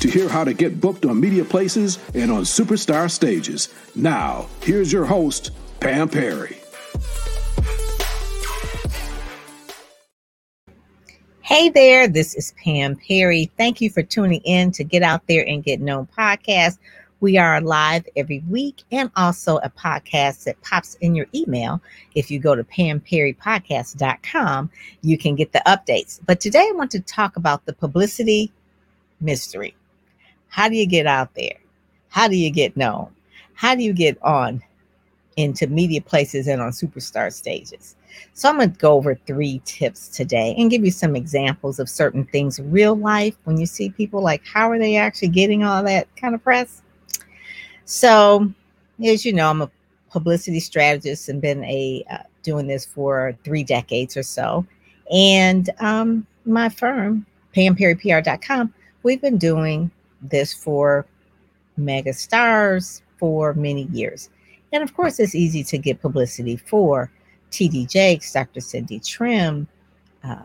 to hear how to get booked on media places and on superstar stages. Now, here's your host, Pam Perry. Hey there, this is Pam Perry. Thank you for tuning in to Get Out There and Get Known podcast. We are live every week and also a podcast that pops in your email. If you go to pamperrypodcast.com, you can get the updates. But today I want to talk about the publicity mystery. How do you get out there? How do you get known? How do you get on into media places and on superstar stages? So, I'm going to go over three tips today and give you some examples of certain things real life when you see people like, how are they actually getting all that kind of press? So, as you know, I'm a publicity strategist and been a uh, doing this for three decades or so. And um, my firm, PamPerryPR.com, we've been doing this for mega stars for many years. And of course, it's easy to get publicity for TD Jakes, Dr. Cindy Trimm. Uh,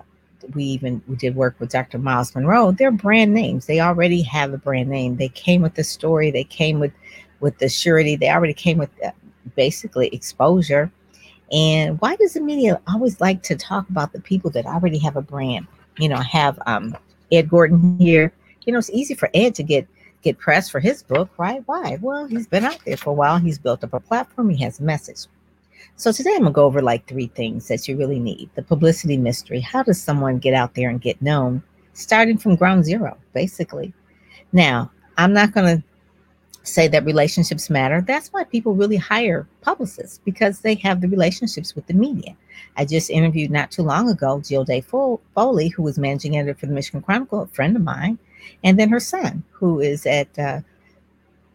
we even we did work with Dr. Myles Munroe. They're brand names. They already have a brand name. They came with the story. They came with with the surety. They already came with uh, basically exposure. And why does the media always like to talk about the people that already have a brand? You know, I have um, Ed Gordon here you know, it's easy for Ed to get get press for his book, right? Why? Well, he's been out there for a while. He's built up a platform. He has a message. So today I'm gonna go over like three things that you really need: the publicity mystery. How does someone get out there and get known, starting from ground zero, basically? Now, I'm not gonna say that relationships matter. That's why people really hire publicists because they have the relationships with the media. I just interviewed not too long ago Jill Day Foley, who was managing editor for the Michigan Chronicle, a friend of mine and then her son, who is at, uh,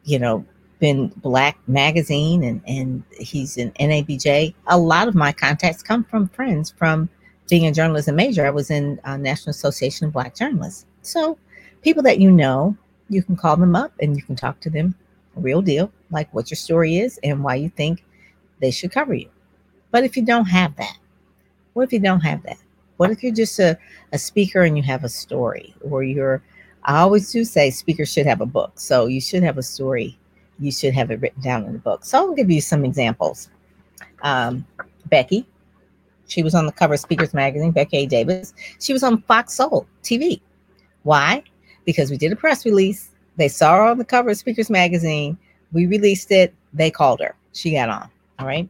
you know, been Black Magazine, and and he's in NABJ. A lot of my contacts come from friends from being a journalism major. I was in uh, National Association of Black Journalists, so people that you know, you can call them up and you can talk to them, real deal, like what your story is and why you think they should cover you. But if you don't have that, what if you don't have that? What if you're just a, a speaker and you have a story, or you're I always do say speakers should have a book. So you should have a story. You should have it written down in the book. So I'll give you some examples. Um, Becky, she was on the cover of Speakers Magazine, Becky A. Davis. She was on Fox Soul TV. Why? Because we did a press release. They saw her on the cover of Speakers Magazine. We released it. They called her. She got on. All right.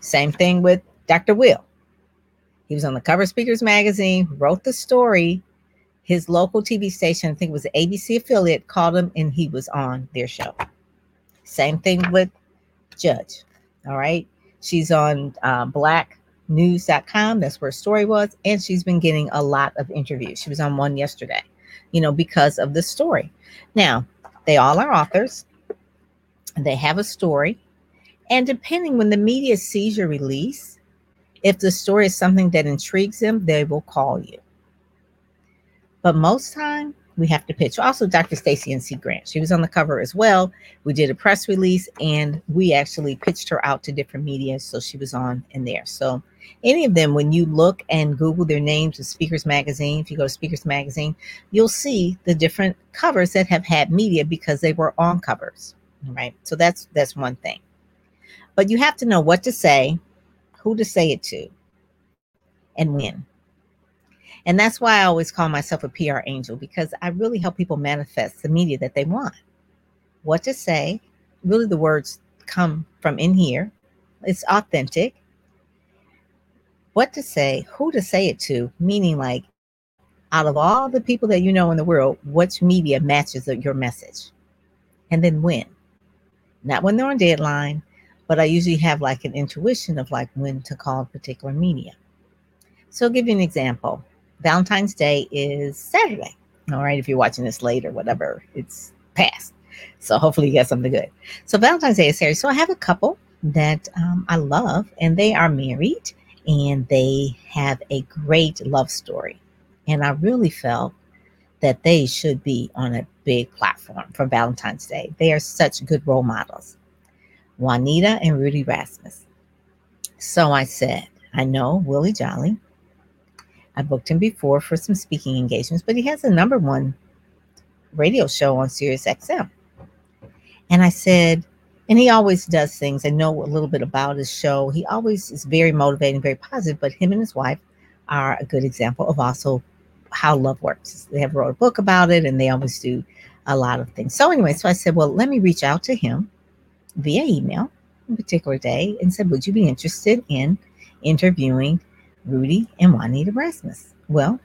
Same thing with Dr. Will. He was on the cover of Speakers Magazine, wrote the story, his local TV station, I think it was ABC affiliate, called him and he was on their show. Same thing with Judge. All right. She's on uh, blacknews.com. That's where story was. And she's been getting a lot of interviews. She was on one yesterday, you know, because of the story. Now, they all are authors, they have a story. And depending when the media sees your release, if the story is something that intrigues them, they will call you. But most time we have to pitch. Also, Dr. Stacy N.C. Grant. She was on the cover as well. We did a press release and we actually pitched her out to different media. So she was on in there. So any of them, when you look and Google their names of Speakers Magazine, if you go to Speakers Magazine, you'll see the different covers that have had media because they were on covers. Right. So that's that's one thing. But you have to know what to say, who to say it to, and when. And that's why I always call myself a PR angel because I really help people manifest the media that they want. What to say, really, the words come from in here. It's authentic. What to say, who to say it to, meaning like out of all the people that you know in the world, which media matches your message? And then when? Not when they're on deadline, but I usually have like an intuition of like when to call a particular media. So I'll give you an example. Valentine's Day is Saturday. All right, if you're watching this late or whatever, it's past. So hopefully you got something good. So Valentine's Day is Saturday. So I have a couple that um, I love, and they are married and they have a great love story. And I really felt that they should be on a big platform for Valentine's Day. They are such good role models. Juanita and Rudy Rasmus. So I said, I know Willie Jolley. I booked him before for some speaking engagements, but he has a number one radio show on Sirius XM. And I said, and he always does things. I know a little bit about his show. He always is very motivating, very positive, but him and his wife are a good example of also how love works. They have wrote a book about it and they always do a lot of things. So anyway, so I said, well, let me reach out to him via email a particular day and said, would you be interested in interviewing Rudy and Juanita Rasmus? Well,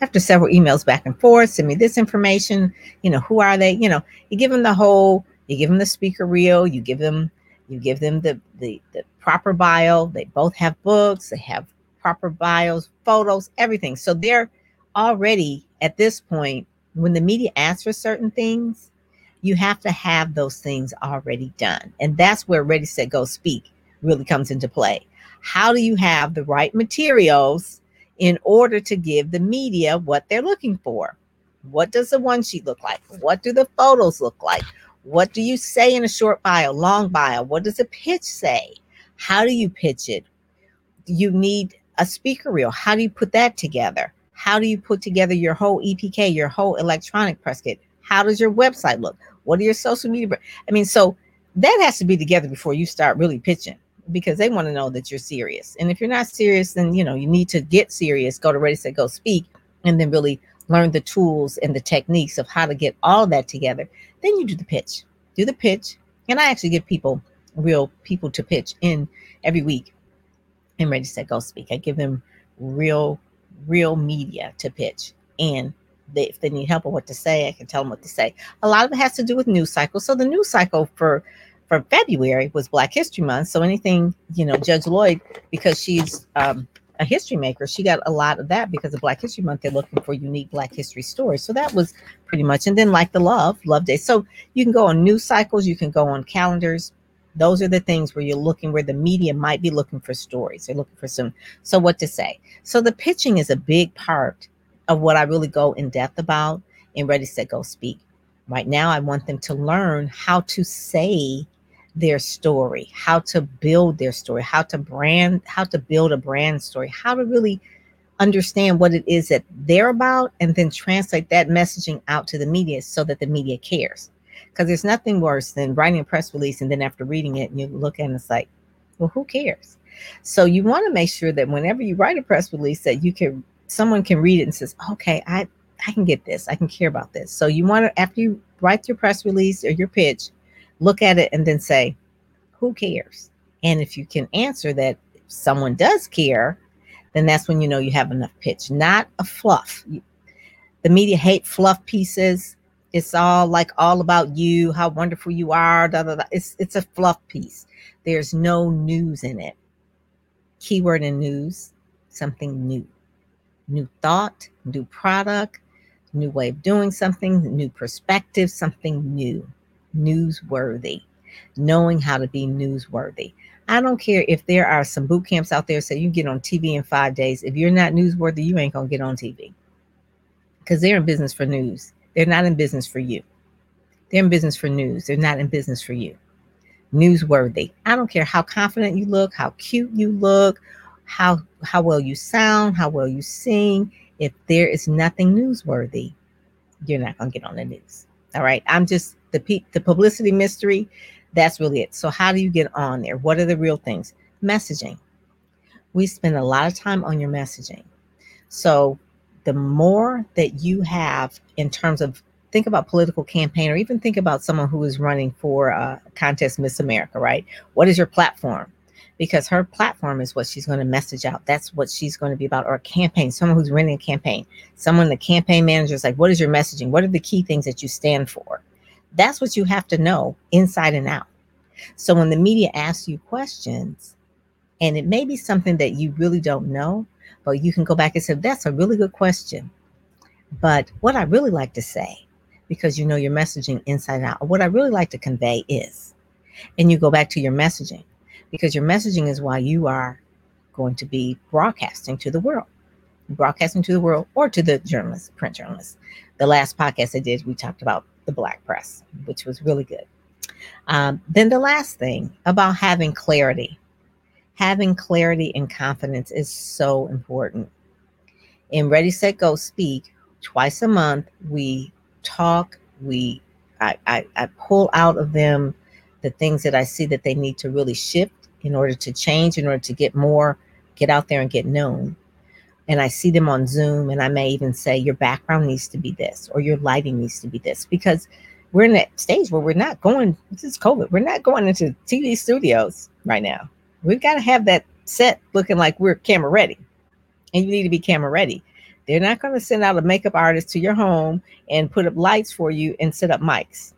after several emails back and forth, send me this information, you know, who are they? You know, you give them the whole, you give them the speaker reel, you give them, you give them the the, the proper bio. They both have books, they have proper bios, photos, everything. So they're already at this point, when the media asks for certain things, you have to have those things already done. And that's where Ready, Set, Go Speak really comes into play. How do you have the right materials in order to give the media what they're looking for? What does the one sheet look like? What do the photos look like? What do you say in a short bio, long bio? What does a pitch say? How do you pitch it? You need a speaker reel. How do you put that together? How do you put together your whole EPK, your whole electronic press kit? How does your website look? What are your social media? I mean, so that has to be together before you start really pitching because they want to know that you're serious. And if you're not serious, then you know you need to get serious. Go to Ready Set Go Speak, and then really learn the tools and the techniques of how to get all that together. Then you do the pitch. Do the pitch, and I actually give people real people to pitch in every week. And Ready Set Go Speak. I give them real real media to pitch. And they, if they need help on what to say, I can tell them what to say. A lot of it has to do with news cycle. So the news cycle for for February was Black History Month. So anything, you know, Judge Lloyd, because she's um, a history maker, she got a lot of that because of Black History Month. They're looking for unique Black history stories. So that was pretty much. And then like the love, love day. So you can go on news cycles, you can go on calendars. Those are the things where you're looking where the media might be looking for stories. They're looking for some so what to say. So the pitching is a big part of what I really go in depth about in Ready Set Go Speak. Right now I want them to learn how to say their story, how to build their story, how to brand, how to build a brand story, how to really understand what it is that they're about and then translate that messaging out to the media so that the media cares because there's nothing worse than writing a press release and then after reading it, you look and it's like, well, who cares? So you want to make sure that whenever you write a press release, that you can someone can read it and says, okay, I I can get this, I can care about this. So you want to after you write your press release or your pitch, look at it and then say, who cares? And if you can answer that someone does care, then that's when you know you have enough pitch, not a fluff. The media hate fluff pieces it's all like all about you, how wonderful you are. Da, da, da. It's it's a fluff piece. There's no news in it. Keyword in news, something new. New thought, new product, new way of doing something, new perspective, something new, newsworthy. Knowing how to be newsworthy. I don't care if there are some boot camps out there say you get on TV in five days. If you're not newsworthy, you ain't gonna get on TV because they're in business for news. They're not in business for you. They're in business for news. They're not in business for you. Newsworthy. I don't care how confident you look, how cute you look, how how well you sound, how well you sing. If there is nothing newsworthy, you're not gonna get on the news. All right. I'm just the the publicity mystery. That's really it. So how do you get on there? What are the real things? Messaging. We spend a lot of time on your messaging. So the more that you have in terms of think about political campaign or even think about someone who is running for a contest miss america right what is your platform because her platform is what she's going to message out. That's what she's going to be about. Or a campaign someone who's running a campaign. Someone the campaign manager is like what is your messaging? What are the key things that you stand for? That's what you have to know inside and out. So when the media asks you questions and it may be something that you really don't know but you can go back and say, that's a really good question. But what I really like to say, because you know your messaging inside out, what I really like to convey is, and you go back to your messaging. Because your messaging is why you are going to be broadcasting to the world, broadcasting to the world or to the journalists, print journalists. The last podcast I did, we talked about the black press, which was really good. Um, then the last thing about having clarity. Having clarity and confidence is so important. In Ready, Set, Go, Speak, twice a month, we talk, we I, I, I pull out of them the things that I see that they need to really shift in order to change, in order to get more, get out there and get known. And I see them on Zoom, and I may even say, Your background needs to be this, or your lighting needs to be this, because we're in that stage where we're not going, this is COVID, we're not going into TV studios right now. We've got to have that set looking like we're camera ready. And you need to be camera ready. They're not going to send out a makeup artist to your home and put up lights for you and set up mics.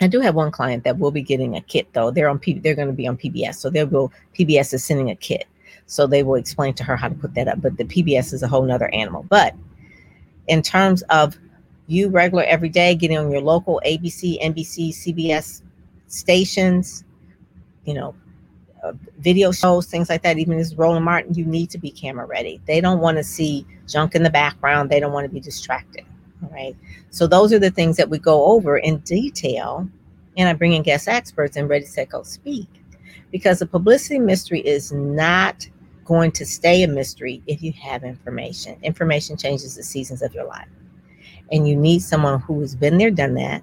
I do have one client that will be getting a kit though. They're on P- they're going to be on PBS. So they'll go PBS is sending a kit. So they will explain to her how to put that up. But the PBS is a whole nother animal. But in terms of you regular every day getting on your local ABC, NBC, CBS stations, you know, uh, video shows, things like that. Even as Roland Martin, you need to be camera ready. They don't want to see junk in the background. They don't want to be distracted. Right. So those are the things that we go over in detail, and I bring in guest experts and ready, set, go, speak, because the publicity mystery is not going to stay a mystery if you have information. Information changes the seasons of your life and you need someone who has been there, done that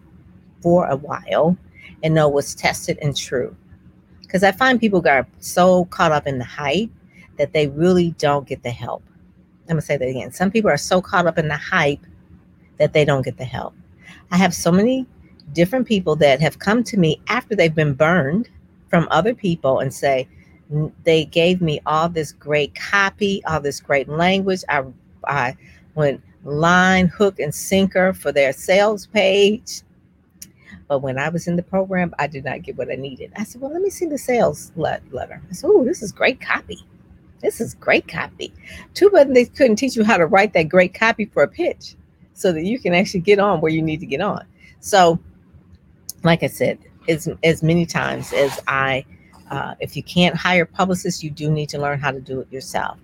for a while and know what's tested and true. Because I find people got so caught up in the hype that they really don't get the help. I'm gonna say that again. Some people are so caught up in the hype that they don't get the help. I have so many different people that have come to me after they've been burned from other people and say, they gave me all this great copy, all this great language. I, I went line, hook, and sinker for their sales page. But when I was in the program, I did not get what I needed. I said, Well, let me see the sales letter. I said, Oh, this is great copy. This is great copy. Too bad they couldn't teach you how to write that great copy for a pitch so that you can actually get on where you need to get on. So, like I said, as, as many times as I, uh, if you can't hire publicists, you do need to learn how to do it yourself.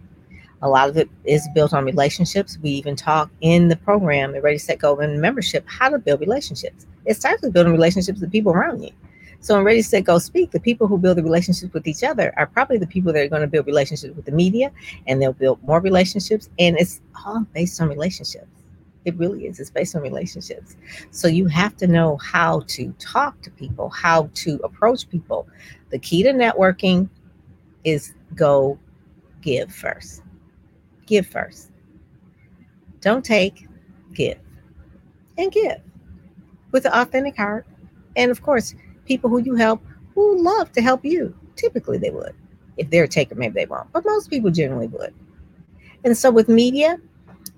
A lot of it is built on relationships. We even talk in the program, the Ready, Set, Go, and membership, how to build relationships. It starts with building relationships with people around you. So in Ready, Set, Go, Speak, the people who build the relationships with each other are probably the people that are going to build relationships with the media, and they'll build more relationships. And it's all based on relationships. It really is. It's based on relationships. So you have to know how to talk to people, how to approach people. The key to networking is go give first give first. Don't take, give. And give with an authentic heart. And of course, people who you help who love to help you. Typically, they would. If they're a taker, maybe they won't, but most people generally would. And so, with media,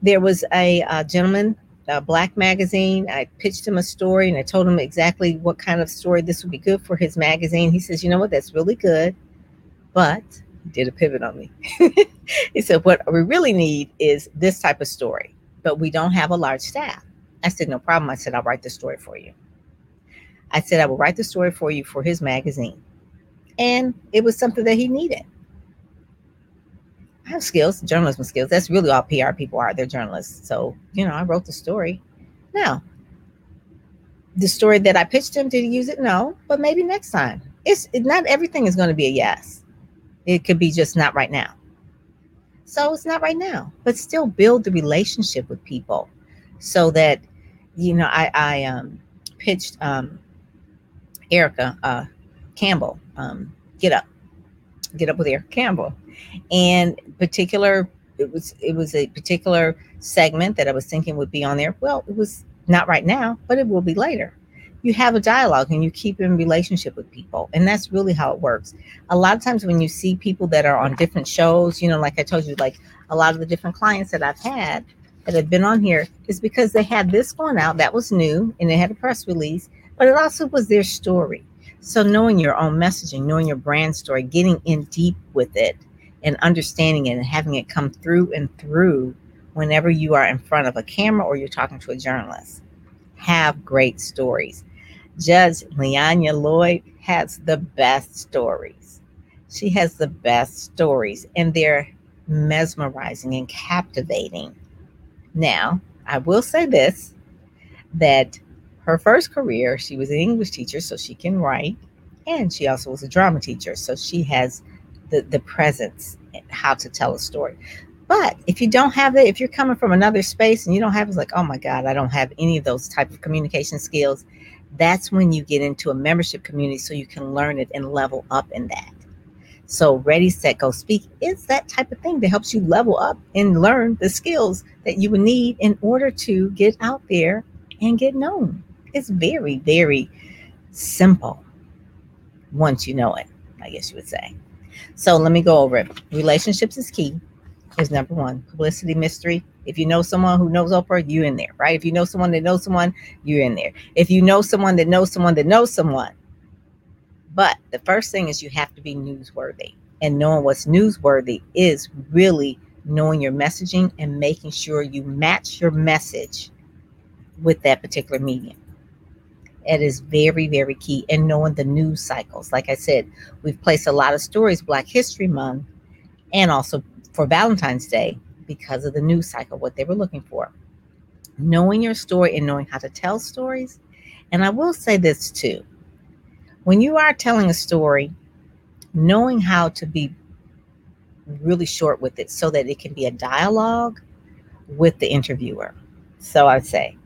there was a, a gentleman, a Black magazine. I pitched him a story and I told him exactly what kind of story this would be good for his magazine. He says, You know what? That's really good, but he did a pivot on me. he said, What we really need is this type of story, but we don't have a large staff. I said, No problem. I said, I'll write the story for you. I said, I will write the story for you for his magazine. And it was something that he needed. I have skills, journalism skills. That's really all PR people are. They're journalists. So, you know, I wrote the story. Now, the story that I pitched him, did he use it? No, but maybe next time. It's not everything is going to be a yes. It could be just not right now. So it's not right now, but still build the relationship with people so that, you know, I, I um, pitched um, Erica uh, Campbell, um, Get Up, Get Up with Erica Campbell. And particular, it was, it was a particular segment that I was thinking would be on there. Well, it was not right now, but it will be later. You have a dialogue and you keep in relationship with people and that's really how it works. A lot of times when you see people that are on different shows you know like i told you like a lot of the different clients that i've had that have been on here is because they had this going out that was new and they had a press release but it also was their story. So knowing your own messaging knowing your brand story getting in deep with it and understanding it and having it come through and through whenever you are in front of a camera or you're talking to a journalist have great stories Judge Leanya Lloyd has the best stories. She has the best stories, and they're mesmerizing and captivating. Now, I will say this that her first career, she was an English teacher, so she can write, and she also was a drama teacher, so she has the, the presence, eh, how to tell a story. But if you don't have it, if you're coming from another space and you don't have it's like, oh my God, I don't have any of those type of communication skills, that's when you get into a membership community so you can learn it and level up in that. So ready, set, go speak is that type of thing that helps you level up and learn the skills that you would need in order to get out there and get known. It's very, very simple once you know it, I guess you would say. So let me go over it. Relationships is key is number one. Publicity mystery. If you know someone who knows Oprah, you in there, right? If you know someone that knows someone, you're in there. If you know someone that knows someone that knows someone. But the first thing is you have to be newsworthy. And knowing what's newsworthy is really knowing your messaging and making sure you match your message with that particular medium. It is very, very key. And knowing the news cycles. Like I said, we've placed a lot of stories Black History Month and also for Valentine's Day because of the news cycle, what they were looking for. Knowing your story and knowing how to tell stories. And I will say this too when you are telling a story, knowing how to be really short with it so that it can be a dialogue with the interviewer. So I'd say,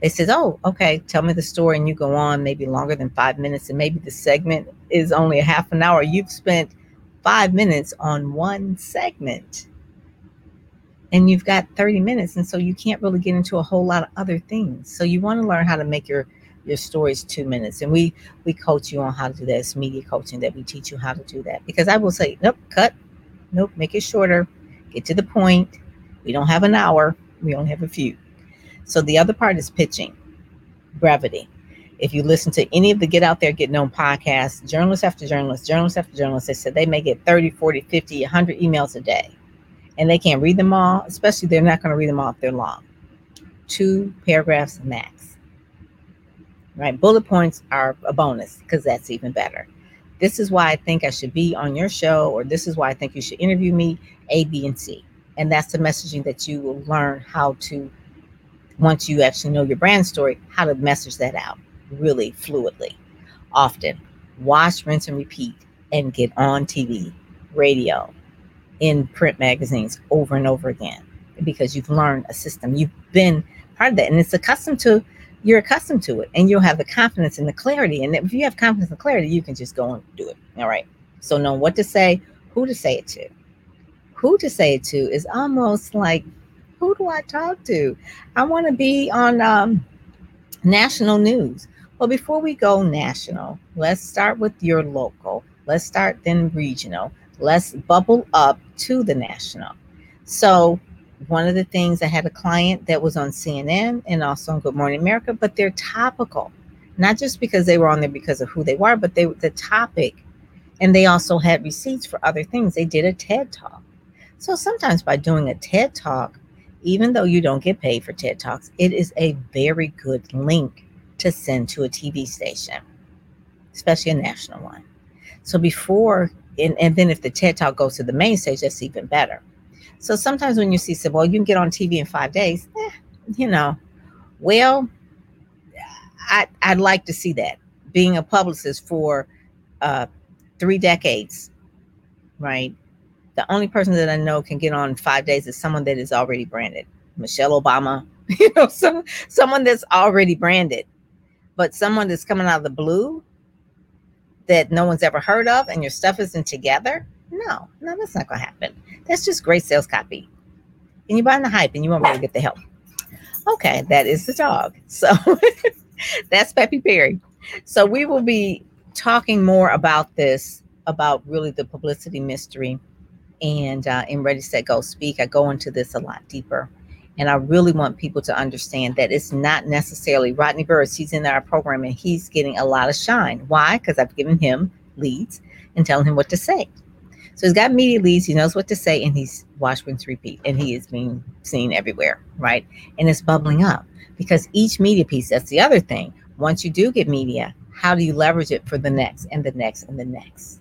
they said, Oh, okay, tell me the story, and you go on maybe longer than five minutes, and maybe the segment is only a half an hour. You've spent five minutes on one segment and you've got 30 minutes and so you can't really get into a whole lot of other things. So you want to learn how to make your your stories two minutes and we we coach you on how to do that. It's media coaching that we teach you how to do that. Because i will say nope cut. Nope make it shorter. Get to the point. We don't have an hour. We only have a few so the other part is pitching brevity if you listen to any of the Get Out There, Get Known podcasts, journalists after journalists, journalists after journalists, they said they may get 30, 40, 50, 100 emails a day. And they can't read them all, especially they're not going to read them all if they're long. Two paragraphs max. Right? Bullet points are a bonus because that's even better. This is why I think I should be on your show, or this is why I think you should interview me, A, B, and C. And that's the messaging that you will learn how to, once you actually know your brand story, how to message that out really fluidly. Often, watch, rinse, and repeat, and get on TV, radio, in print magazines over and over again because you've learned a system. You've been part of that, and it's accustomed to. You're accustomed to it, and you'll have the confidence and the clarity. And if you have confidence and clarity, you can just go and do it. All right. So know what to say, who to say it to. Who to say it to is almost like, who do I talk to? I want to be on um, national news. Well, before we go national, let's start with your local. Let's start then regional. Let's bubble up to the national. So, one of the things I had a client that was on CNN and also on Good Morning America, but they're topical, not just because they were on there because of who they were, but they the topic, and they also had receipts for other things. They did a TED talk. So sometimes by doing a TED talk, even though you don't get paid for TED talks, it is a very good link to send to a TV station, especially a national one. So before, and, and then if the TED Talk goes to the main stage, that's even better. So sometimes when you see, say, well, you can get on TV in five days, eh, you know, well, I, I'd like to see that. Being a publicist for uh, three decades, right? The only person that I know can get on five days is someone that is already branded. Michelle Obama, you know, some someone that's already branded. But someone that's coming out of the blue that no one's ever heard of and your stuff isn't together, no, no, that's not to happen. That's just great sales copy. And you're buying the hype and you won't really get the help. Okay, that is the dog. So that's Peppy Perry. So we will be talking more about this, about really the publicity mystery. And uh, in Ready, Set, Go Speak, I go into this a lot deeper. And I really want people to understand that it's not necessarily Rodney Burris. He's in our program and he's getting a lot of shine. Why? Because I've given him leads and telling him what to say. So he's got media leads, he knows what to say, and he's watch, rinse, repeat, and he is being seen everywhere, right? And it's bubbling up because each media piece, that's the other thing. Once you do get media, how do you leverage it for the next and the next and the next?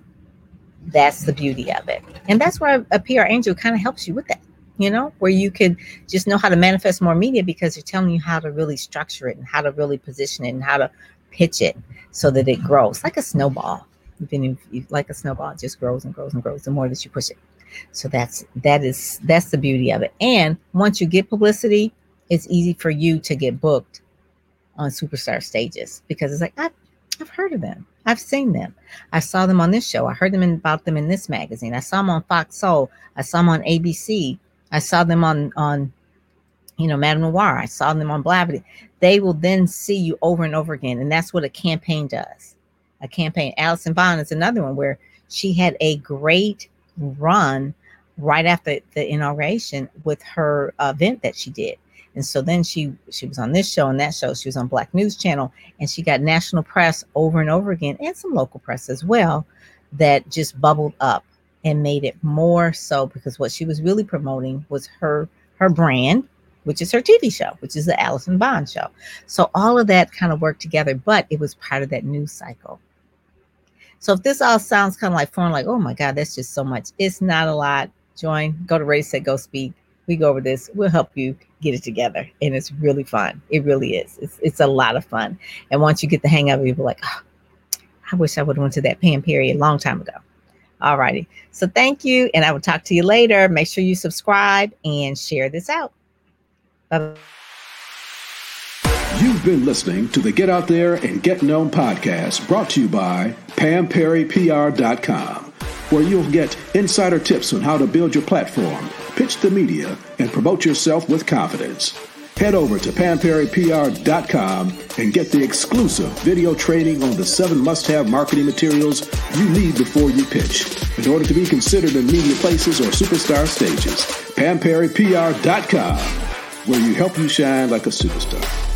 That's the beauty of it. And that's where a PR angel kind of helps you with that, you know, where you could just know how to manifest more media because they're telling you how to really structure it and how to really position it and how to pitch it so that it grows like a snowball. Like a snowball, it just grows and grows and grows the more that you push it. So that's that is that's the beauty of it. And once you get publicity, it's easy for you to get booked on superstar stages because it's like I've, I've heard of them. I've seen them. I saw them on this show. I heard them in, about them in this magazine. I saw them on Fox Soul. I saw them on ABC. I saw them on on you know MadameNoire. I saw them on Blavity. They will then see you over and over again, and that's what a campaign does. A campaign. Alison Bond is another one where she had a great run right after the inauguration with her event that she did. And so then she she was on this show and that show. She was on Black News Channel and she got national press over and over again and some local press as well that just bubbled up and made it more so because what she was really promoting was her her brand, which is her TV show, which is the Allison Bond show. So all of that kind of worked together, but it was part of that news cycle. So if this all sounds kind of like foreign, like, oh my God, that's just so much. It's not a lot. Join, go to Ready, Set, Go Speak. We go over this. We'll help you get it together. And it's really fun. It really is. It's, it's a lot of fun. And once you get the hang of it, you'll be like, oh, I wish I would have went to that Pam Perry a long time ago. All righty. So thank you. And I will talk to you later. Make sure you subscribe and share this out. Bye. You've been listening to the Get Out There and Get Known podcast brought to you by PamPerryPR.com, where you'll get insider tips on how to build your platform, pitch the media, and promote yourself with confidence. Head over to PamPerryPR.com and get the exclusive video training on the seven must have marketing materials you need before you pitch in order to be considered in media places or superstar stages. PamPerryPR.com, where you help you shine like a superstar.